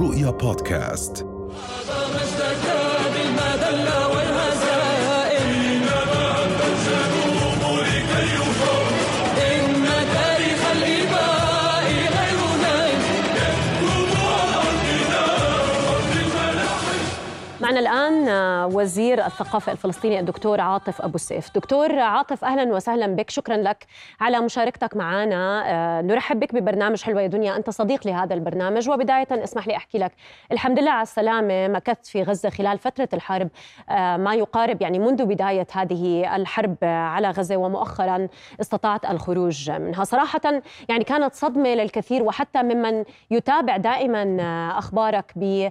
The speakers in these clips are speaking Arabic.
رؤيا بودكاست. وزير الثقافة الفلسطيني الدكتور عاطف أبو السيف. دكتور عاطف أهلا وسهلا بك. شكرا لك على مشاركتك معنا. آه، نرحب بك ببرنامج حلوة يا دنيا. أنت صديق لهذا البرنامج. وبداية اسمح لي أحكي لك. الحمد لله على السلامة. مكثت في غزة خلال فترة الحرب. آه، ما يقارب يعني منذ بداية هذه الحرب على غزة ومؤخرا استطعت الخروج منها. صراحة يعني كانت صدمة للكثير وحتى ممن يتابع دائما آه، أخبارك ب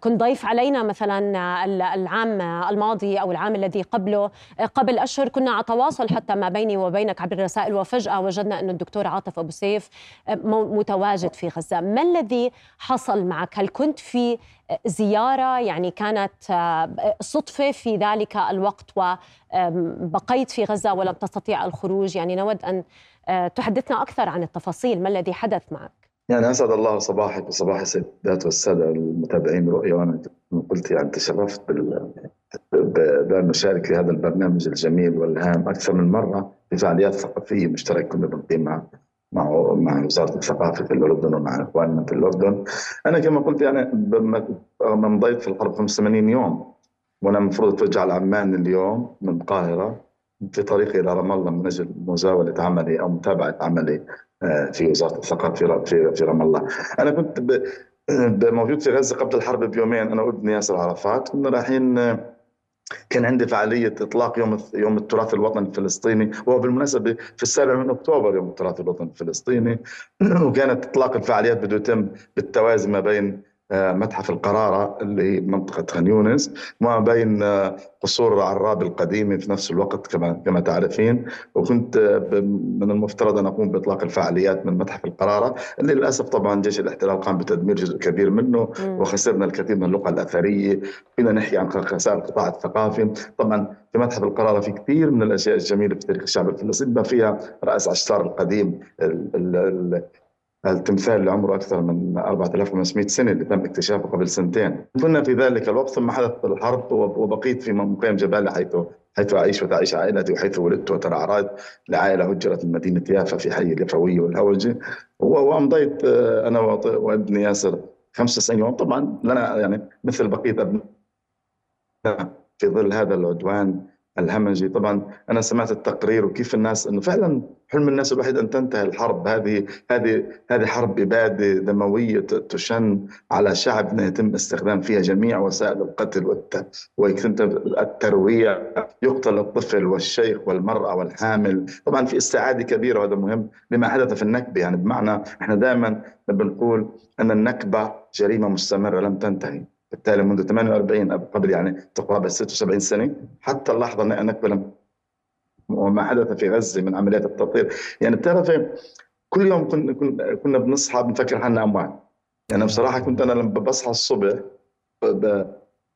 كنت ضيف علينا مثلا العام الماضي أو العام الذي قبله قبل أشهر كنا على تواصل حتى ما بيني وبينك عبر الرسائل وفجأة وجدنا انه الدكتور عاطف أبو سيف متواجد في غزة، ما الذي حصل معك؟ هل كنت في زيارة يعني كانت صدفة في ذلك الوقت وبقيت في غزة ولم تستطيع الخروج؟ يعني نود أن تحدثنا أكثر عن التفاصيل، ما الذي حدث معك؟ يعني أسعد الله صباحك وصباح السيدات والسادة المتابعين رؤيا وأنا قلت يعني تشرفت بال بأن نشارك في هذا البرنامج الجميل والهام أكثر من مرة في فعاليات ثقافية مشتركة كنا بنقيمها مع مع وزارة الثقافة في الأردن ومع إخواننا في الأردن. أنا كما قلت يعني لما مضيت في الحرب 85 يوم وأنا المفروض أتوجه على عمان اليوم من القاهرة. في طريقي إلى رام الله من أجل مزاولة عملي أو متابعة عملي آه، في وزارة الثقافة في في رام الله. أنا كنت موجود في غزة قبل الحرب بيومين. أنا وابني ياسر عرفات. كنا رايحين آه، كان عندي فعالية إطلاق يوم يوم التراث الوطني الفلسطيني. وهو بالمناسبة في السابع من أكتوبر يوم التراث الوطني الفلسطيني. وكانت إطلاق الفعاليات بده يتم بالتوازي ما بين متحف القرارة اللي منطقة خان يونس وما بين آه، قصور عراب القديمة في نفس الوقت كما كما تعرفين. وكنت آه، من المفترض أن أقوم بإطلاق الفعاليات من متحف القرارة اللي للأسف طبعا جيش الاحتلال قام بتدمير جزء كبير منه وخسرنا الكثير من اللقى الأثرية. فينا نحكي عن خسائر القطاع الثقافي طبعا في متحف القرارة في كثير من الأشياء الجميلة في تاريخ الشعب الفلسطيني بما فيها رأس عشتار القديم التمثال اللي عمره أكثر من 4500 سنة اللي تم اكتشافه قبل سنتين. كنا في ذلك الوقت ثم حدث الحرب وبقيت في مقيم جبالة حيث حيث أعيش وتعيش عائلتي وحيث ولدت وترعرعت لعائلة هجرت من مدينة يافا في حي اليفوية والهوجة. وأمضيت آه، أنا وابني ياسر خمس سنين. طبعا لنا يعني مثل بقية أبناء في ظل هذا العدوان الهمجي. طبعا أنا سمعت التقرير وكيف الناس إنه فعلا حلم الناس الوحيد أن تنتهي الحرب. هذه هذه هذه حرب إبادة دموية تشن على شعب يتم استخدام فيها جميع وسائل القتل. الترويع. يقتل الطفل والشيخ والمرأة والحامل. طبعا في استعادة كبيرة وهذا مهم لما حدث في النكبة. يعني بمعنى إحنا دائما بنقول أن النكبة جريمة مستمرة لم تنتهي. بالتالي منذ 48 قبل يعني تقرابا 76 سنة حتى اللحظه نقبل وما حدث في غزة من عمليات التطهير. يعني بتعرفي كل يوم كنا كنا بنصحى بنفكر حالنا اموات يعني بصراحة كنت أنا لما بصحى الصبح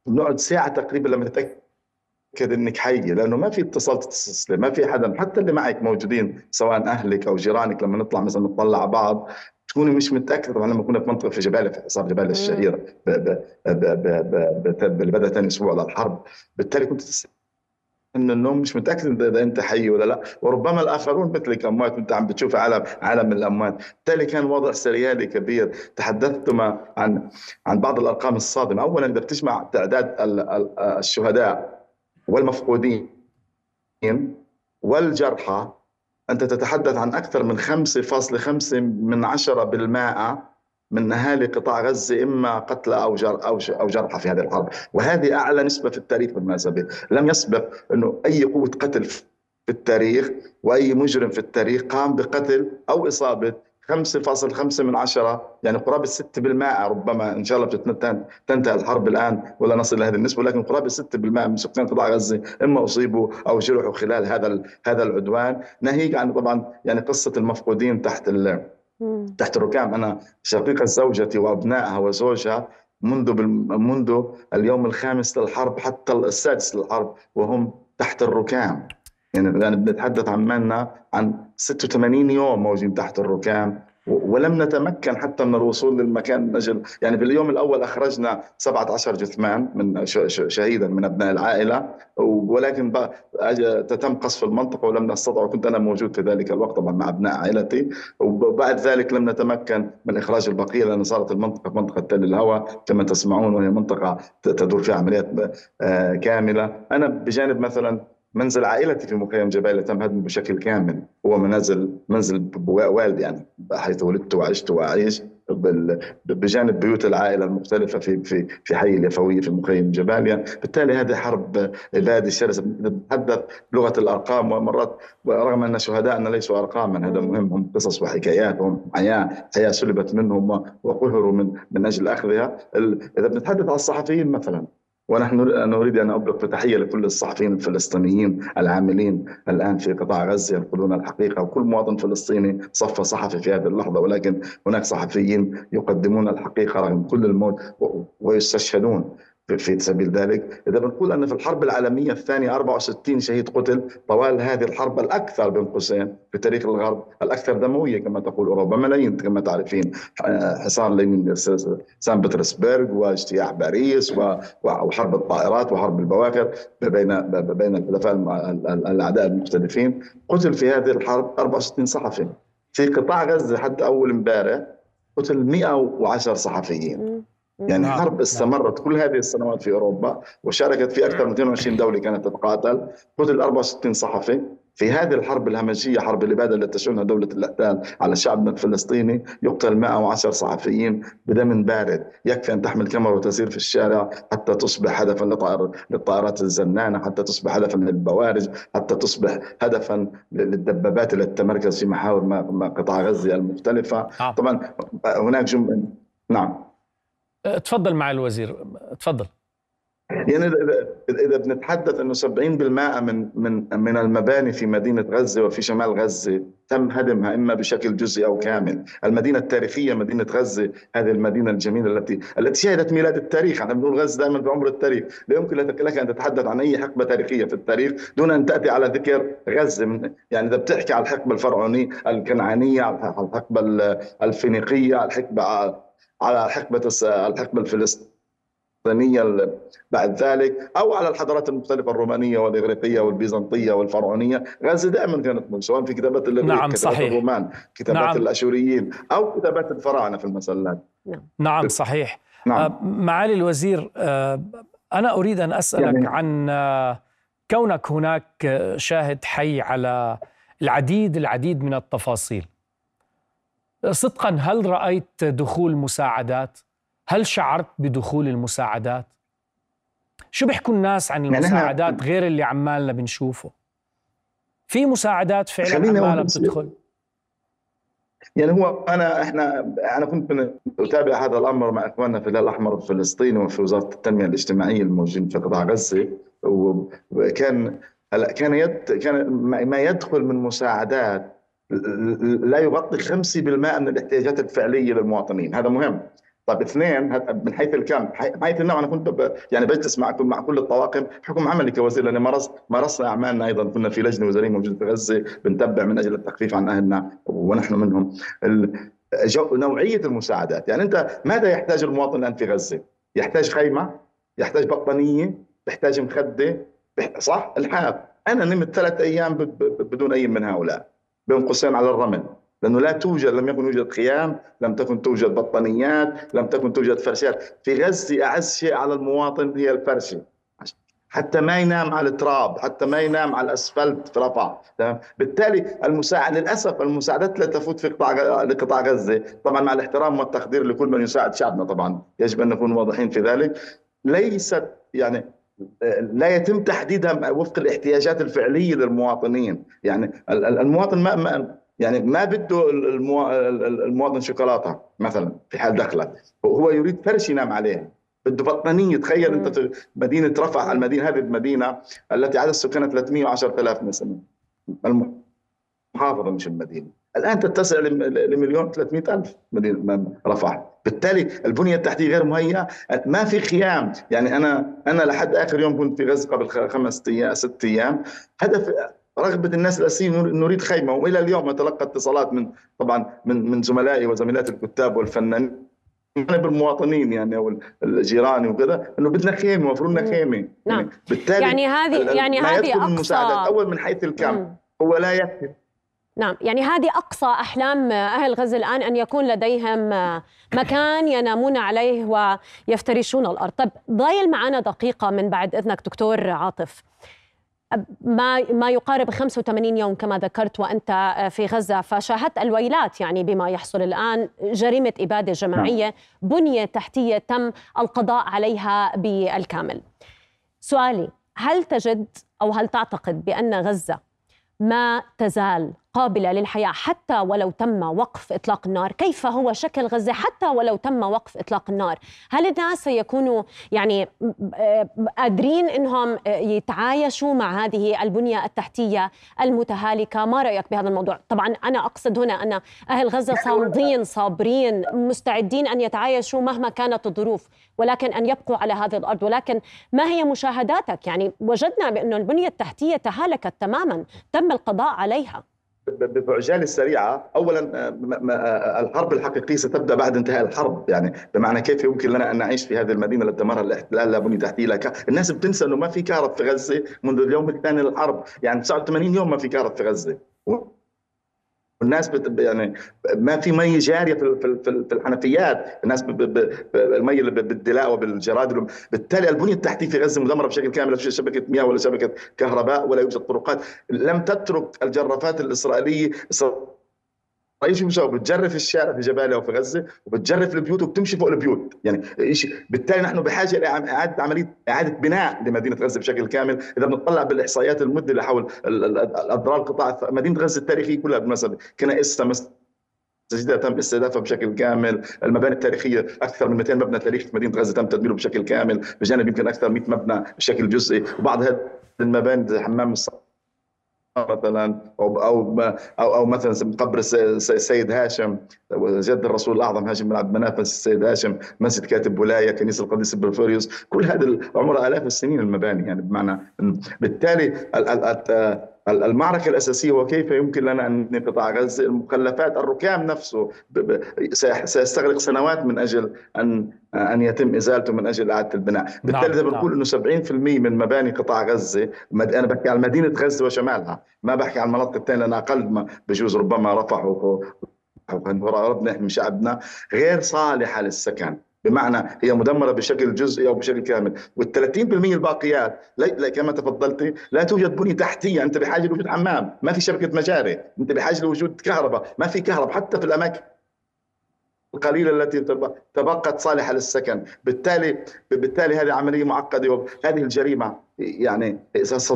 بنقعد ساعة تقريبا لما تتأكد إنك حية لأنه ما في اتصال تتصلي ما في حدا حتى اللي معك موجودين سواء أهلك أو جيرانك لما نطلع مثلا نطلع بعض تكوني مش متاكده طبعا لما كنا في منطقة في جباله في حصار جباله الشهيرة اللي بدا ثاني أسبوع للحرب بالتالي كنت إن النوم مش متأكد اذا أنت حي ولا لا. وربما الآخرون مثلك اموات وانت عم بتشوف عالم عالم الأموات. بالتالي كان وضع سريالي كبير. تحدثت عن عن بعض الأرقام الصادمة. اولا إذا بتجمع تعداد الشهداء والمفقودين والجرحى أنت تتحدث عن أكثر من 5.5 من عشرة بالمائة من أهالي قطاع غزة إما قتلى أو جر أو أو جرحى في هذه الحرب وهذه أعلى نسبة في التاريخ بالمناسبة. لم يسبق أنه أي قوة قتل في التاريخ وأي مجرم في التاريخ قام بقتل أو إصابة 5.5 من عشرة يعني قرابة 6% ربما إن شاء الله تنتهي الحرب الآن ولا نصل إلى هذه النسبة ولكن قرابة 6% من سكان قطاع غزة إما أصيبوا أو جرحوا خلال هذا هذا العدوان. ناهيك عن طبعا يعني قصة المفقودين تحت تحت الركام. أنا شقيقة زوجتي وأبنائها وزوجها منذ منذ اليوم الخامس للحرب حتى السادس للحرب وهم تحت الركام. يعني بنتحدث عمالنا عن 86 يوم موجودين تحت الركام ولم نتمكن حتى من الوصول للمكان نجل يعني في اليوم الأول أخرجنا 17 جثمان من شهيدا من أبناء العائلة ولكن تم قصف المنطقة ولم نستطع وكنت أنا موجود في ذلك الوقت طبعا مع أبناء عائلتي وبعد ذلك لم نتمكن من إخراج البقية لأن صارت المنطقة منطقة تل الهواء كما تسمعون وهي منطقة تدور فيها عمليات آه، كاملة. أنا بجانب مثلا منزل عائلتي في مخيم جبالة تم هدمه بشكل كامل. هو منزل منزل والدي يعني حيث ولدت وعشت واعيش بجانب بيوت العائلة المختلفة في في في حي اليفوية في مخيم جباليا، بالتالي هذه حرب اباده شرسه نتحدث بلغة الأرقام ومرات رغم أن شهدائنا ليسوا أرقاما هذا مهم. هم قصص وحكايات هم حياة. حياة سلبت منهم وقهروا من من أجل أخذها، إذا بنتحدث عن الصحفيين مثلا ونحن نريد أن ابلغ بتحيه لكل الصحفيين الفلسطينيين العاملين الآن في قطاع غزة ينقلون الحقيقة وكل مواطن فلسطيني صف صحفي في هذه اللحظة ولكن هناك صحفيين يقدمون الحقيقة رغم كل الموت ويستشهدون في سبيل ذلك. إذا بنقول أن في الحرب العالمية الثانية 64 شهيد قتل طوال هذه الحرب الأكثر بين قوسين في تاريخ الغرب الأكثر دموية كما تقول أوروبا ملايين كما تعرفين. حصار سان بطرسبرغ واجتياح باريس وحرب الطائرات وحرب البواخر بين بين الحلفاء الأعداء المختلفين. قتل في هذه الحرب 64 صحفي. في قطاع غزة حتى أول امبارح قتل 110 صحفيين. يعني نعم. حرب. استمرت كل هذه السنوات في أوروبا وشاركت في أكثر من 220 دولة كانت تتقاتل قتل 64 صحفي في هذه الحرب الهمجية حرب الإبادة التي تشنها دولة الاحتلال على شعبنا الفلسطيني يقتل 110 صحفيين بدم بارد يكفي أن تحمل كاميرا وتسير في الشارع حتى تصبح هدفا للطائرات الزنانة حتى تصبح هدفا للبوارج حتى تصبح هدفا للدبابات التي تتمركز في محاور قطاع غزة المختلفة نعم. طبعا هناك جمله نعم تفضل مع الوزير. تفضل يعني اذا بنتحدث إنه 70% من من من المباني في مدينة غزة وفي شمال غزة تم هدمها إما بشكل جزئي أو كامل، المدينة التاريخية مدينة غزة هذه المدينة الجميلة التي التي شهدت ميلاد التاريخ، إحنا بنقول غزة دائما في عمر التاريخ، لا يمكن لك أن تتحدث عن أي حقبة تاريخية في التاريخ دون أن تأتي على ذكر غزة. من يعني إذا بتحكي على الحقبة الفرعونية الكنعانية على الحقبة الفينيقية على الحقبة على حقبة الحقبة الفلسطينية بعد ذلك أو على الحضارات المختلفة الرومانية والإغريقية والبيزنطية والفرعونية غزة دائما كانت من سواء في كتابات الإغريق نعم كتابات صحيح. الرومان كتابات نعم. الأشوريين أو كتابات الفراعنة في المسلات نعم, نعم صحيح نعم. آه، معالي الوزير آه، أنا أريد أن أسألك يعني... عن آه، كونك هناك شاهد حي على العديد العديد من التفاصيل صدقا هل رأيت دخول مساعدات؟ هل شعرت بدخول المساعدات؟ شو بيحكوا الناس عن يعني المساعدات غير اللي عمالنا بنشوفه؟ في مساعدات فعلا عمالها بتدخل؟ يعني هو أنا إحنا أنا كنت أتابع هذا الأمر مع إخواننا في الهلال الأحمر الفلسطيني وفي وزارة التنمية الاجتماعية الموجودين في قطاع غزة وكان كان يد كان ما يدخل من مساعدات لا يغطي 5% من الاحتياجات الفعلية للمواطنين. هذا مهم. طيب اثنين من حيث الكم؟ حيث النوع. أنا كنت مع بجلس معكم مع كل الطواقم حكم عملي كوزير لاني مارس مارسنا أعمالنا أيضا. كنا في لجنة وزارية موجودة في غزة بنتبع من أجل التخفيف عن أهلنا ونحن منهم. نوعية المساعدات. يعني أنت ماذا يحتاج المواطن الآن في غزة؟ يحتاج خيمة؟ يحتاج بطانية؟ يحتاج مخدة؟ صح؟ الحاف أنا نمت ثلاث أيام بدون أي من هؤلاء. بين قوسين على الرمل. لأنه لا توجد لم يكن يوجد خيام، لم تكن توجد بطانيات، لم تكن توجد فرشات، في غزة أعز شيء على المواطن هي الفرشة. حتى ما ينام على التراب حتى ما ينام على الأسفلت في رفح تمام؟ بالتالي المساعد للأسف المساعدات لا تفوت في قطاع لقطاع غزة. طبعا مع الاحترام والتقدير لكل من يساعد شعبنا طبعا. يجب أن نكون واضحين في ذلك. ليست يعني لا يتم تحديدها وفق الاحتياجات الفعلية للمواطنين. يعني المواطن ما, ما يعني ما بده المواطن شوكولاتة مثلا في حال دخله. هو يريد فرش ينام عليه. بده بطانيه تخيل أنت مدينة رفح المدينة هذه المدينة التي عدد سكانها 310000 مثلا المحافظة مش المدينة. الآن تتسع لمليون 300 الف مدينه رفح. بالتالي البنية التحتية غير مهيئة ما في خيام. يعني أنا أنا لحد آخر يوم كنت في غزة قبل خمس أيام ست أيام. هدف رغبة الناس الاساسيه نريد خيمة. وإلى اليوم أتلقى اتصالات من طبعا من من زملائي وزميلات الكتاب والفنانين بالمواطنين يعني أو الجيران وكذا إنه بدنا خيمة المفروض لنا خيمة. يعني نعم. يعني بالتالي يعني هذه يعني هذه اقصى المساعدات أول من حيث الكم. هو لا يكفي. نعم يعني هذه أقصى أحلام أهل غزة الآن أن يكون لديهم مكان ينامون عليه ويفترشون الأرض طب ضايل معنا دقيقة من بعد إذنك دكتور عاطف ما ما يقارب 85 يوم كما ذكرت وأنت في غزة فشاهدت الويلات يعني بما يحصل الآن جريمة إبادة جماعية نعم. بنية تحتية تم القضاء عليها بالكامل. سؤالي هل تجد أو هل تعتقد بأن غزة ما تزال قابلة للحياة حتى ولو تم وقف إطلاق النار. كيف هو شكل غزة حتى ولو تم وقف إطلاق النار؟ هل الناس سيكونوا يعني قادرين أنهم يتعايشوا مع هذه البنية التحتية المتهالكة؟ ما رأيك بهذا الموضوع؟ طبعا أنا أقصد هنا أن أهل غزة صامدين صابرين مستعدين أن يتعايشوا مهما كانت الظروف ولكن أن يبقوا على هذه الأرض. ولكن ما هي مشاهداتك؟ يعني وجدنا بأن البنية التحتية تهالكت تماما تم القضاء عليها. بعجالة سريعة. اولا آه، آه، الحرب الحقيقية ستبدأ بعد انتهاء الحرب. يعني بمعنى كيف يمكن لنا أن نعيش في هذه المدينة التي دمرها الاحتلال لا بني تحتيه لك الناس بتنسى إنه ما في كهرب في غزة منذ اليوم الثاني للحرب. يعني 89 يوم ما في كهرب في غزة. والناس بت يعني ما في مي جارية في في في الحنفيات. الناس المي بالدلاء وبالجراد بالتالي البنية التحتية في غزة مدمره بشكل كامل لا شبكة مياه ولا شبكة كهرباء ولا يوجد طرقات. لم تترك الجرافات الإسرائيلية رئيس المساواة بتجرف الشارع في جباليا وفي غزة وبتجرف البيوت وبتمشي فوق البيوت. يعني شيء بالتالي نحن بحاجة لاعاده عملية إعادة بناء لمدينة غزة بشكل كامل. إذا بنطلع بالإحصائيات المذله حول الاضرار قطاع مدينة غزة التاريخية كلها بالمناسبة. كنائسها مسجدها تم استهدافها بشكل كامل، المباني التاريخية أكثر من 200 مبنى تاريخي في مدينة غزة تم تدميره بشكل كامل، بجانب يمكن أكثر من 100 مبنى بشكل جزئي، وبعض هذه المباني حمام الصحة مثلا أو أو أو, أو مثلا قبر السيد هاشم. جد الرسول الأعظم هاشم بن عبد مناف السيد هاشم مسجد كاتب ولاية كنيسة القديس بلفوريوس. كل هذا عمرها آلاف السنين المباني يعني بمعنى بالتالي المعركة الأساسية وكيف يمكن لنا أن نبني قطاع غزة المخلفات الركام نفسه سيستغرق سنوات من أجل أن أن يتم إزالته من أجل إعادة البناء نعم، بالتالي إذا بنقول نعم. أنه 70% من مباني قطاع غزة أنا بحكي عن مدينة غزة وشمالها ما بحكي عن المناطق الثانية لأن أقل ما بجوز ربما رفح وربنا يحمي شعبنا غير صالحة للسكن بمعنى هي مدمرة بشكل جزئي أو بشكل كامل. وال 30% الباقيات كما تفضلتي لا توجد بنيه تحتية. أنت بحاجة لوجود حمام. ما في شبكة مجاري. أنت بحاجة لوجود كهرباء. ما في كهرباء حتى في الأماكن القليلة التي تبقت صالحة للسكن. بالتالي بالتالي هذه عملية معقدة وهذه الجريمة يعني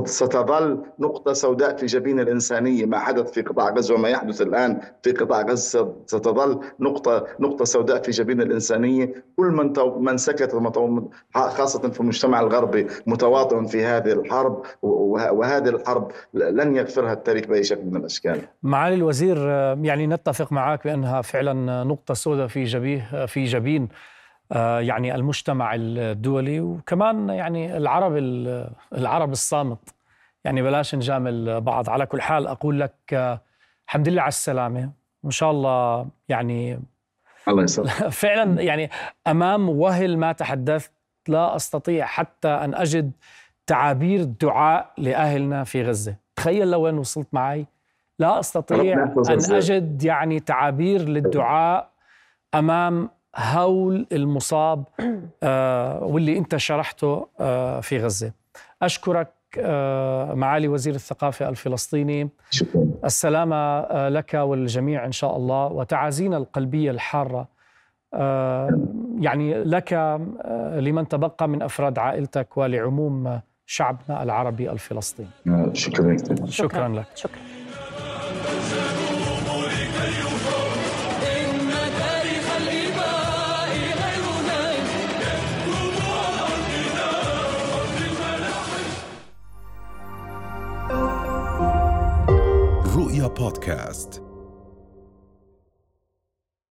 ستظل نقطة سوداء في جبين الإنسانية ما حدث في قطاع غزة وما يحدث الآن في قطاع غزة ستظل نقطة نقطة سوداء في جبين الإنسانية. كل من من سكت خاصة في المجتمع الغربي متواطئ في هذه الحرب وهذه الحرب لن يغفرها التاريخ بأي شكل من الأشكال. معالي الوزير يعني نتفق معك بأنها فعلا نقطة سوداء في جبيه في جبين. آه، يعني المجتمع الدولي وكمان يعني العرب العرب الصامت. يعني بلاش نجامل بعض. على كل حال أقول لك آه، الحمد لله على السلامة. وان شاء الله يعني الله يسلمك. فعلا يعني أمام وهل ما تحدثت لا أستطيع حتى أن أجد تعابير دعاء لأهلنا في غزة. تخيل لوين وصلت معي لا أستطيع أن أجد يعني تعابير للدعاء أمام هول المصاب آه، واللي انت شرحته آه، في غزة. أشكرك آه، معالي وزير الثقافة الفلسطيني. شكرا. السلامة لك والجميع إن شاء الله. وتعازينا القلبية الحارة يعني لك لمن تبقى من أفراد عائلتك ولعموم شعبنا العربي الفلسطيني. شكرا شكرا, شكرا لك. شكرا. بودكاست